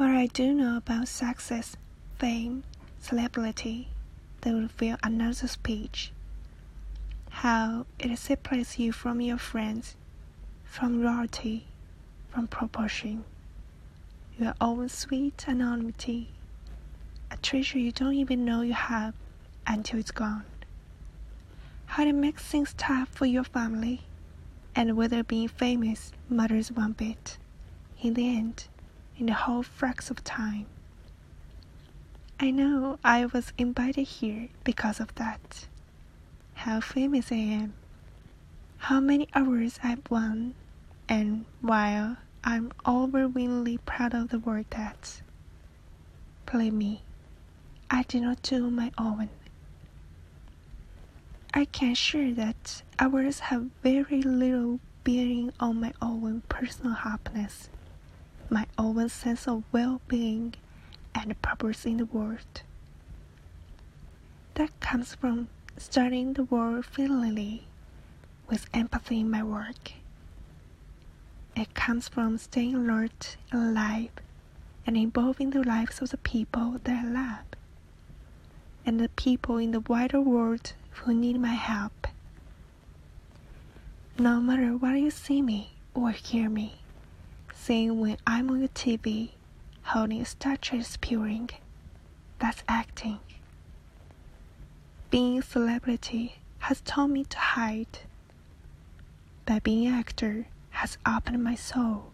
What I do know about success, fame, celebrity, that will fill another speech. How it separates you from your friends, from royalty, from proportion. Your own sweet anonymity, a treasure you don't even know you have until it's gone. How it makes things tough for your family, and whether being famous matters one bit. In the end, in the whole flux of time. I know I was invited here because of that. How famous I am. How many hours I've won. And while I'm overwhelmingly proud of the work that, believe me, I did not do my own. I can assure that hours have very little bearing on my own personal happiness my own sense of well being and purpose in the world. That comes from starting the world feelingly with empathy in my work. It comes from staying alert and alive and involving the lives of the people that I love and the people in the wider world who need my help. No matter where you see me or hear me, saying when I'm on the TV, holding a statue spewing. That's acting. Being a celebrity has taught me to hide, but being an actor has opened my soul.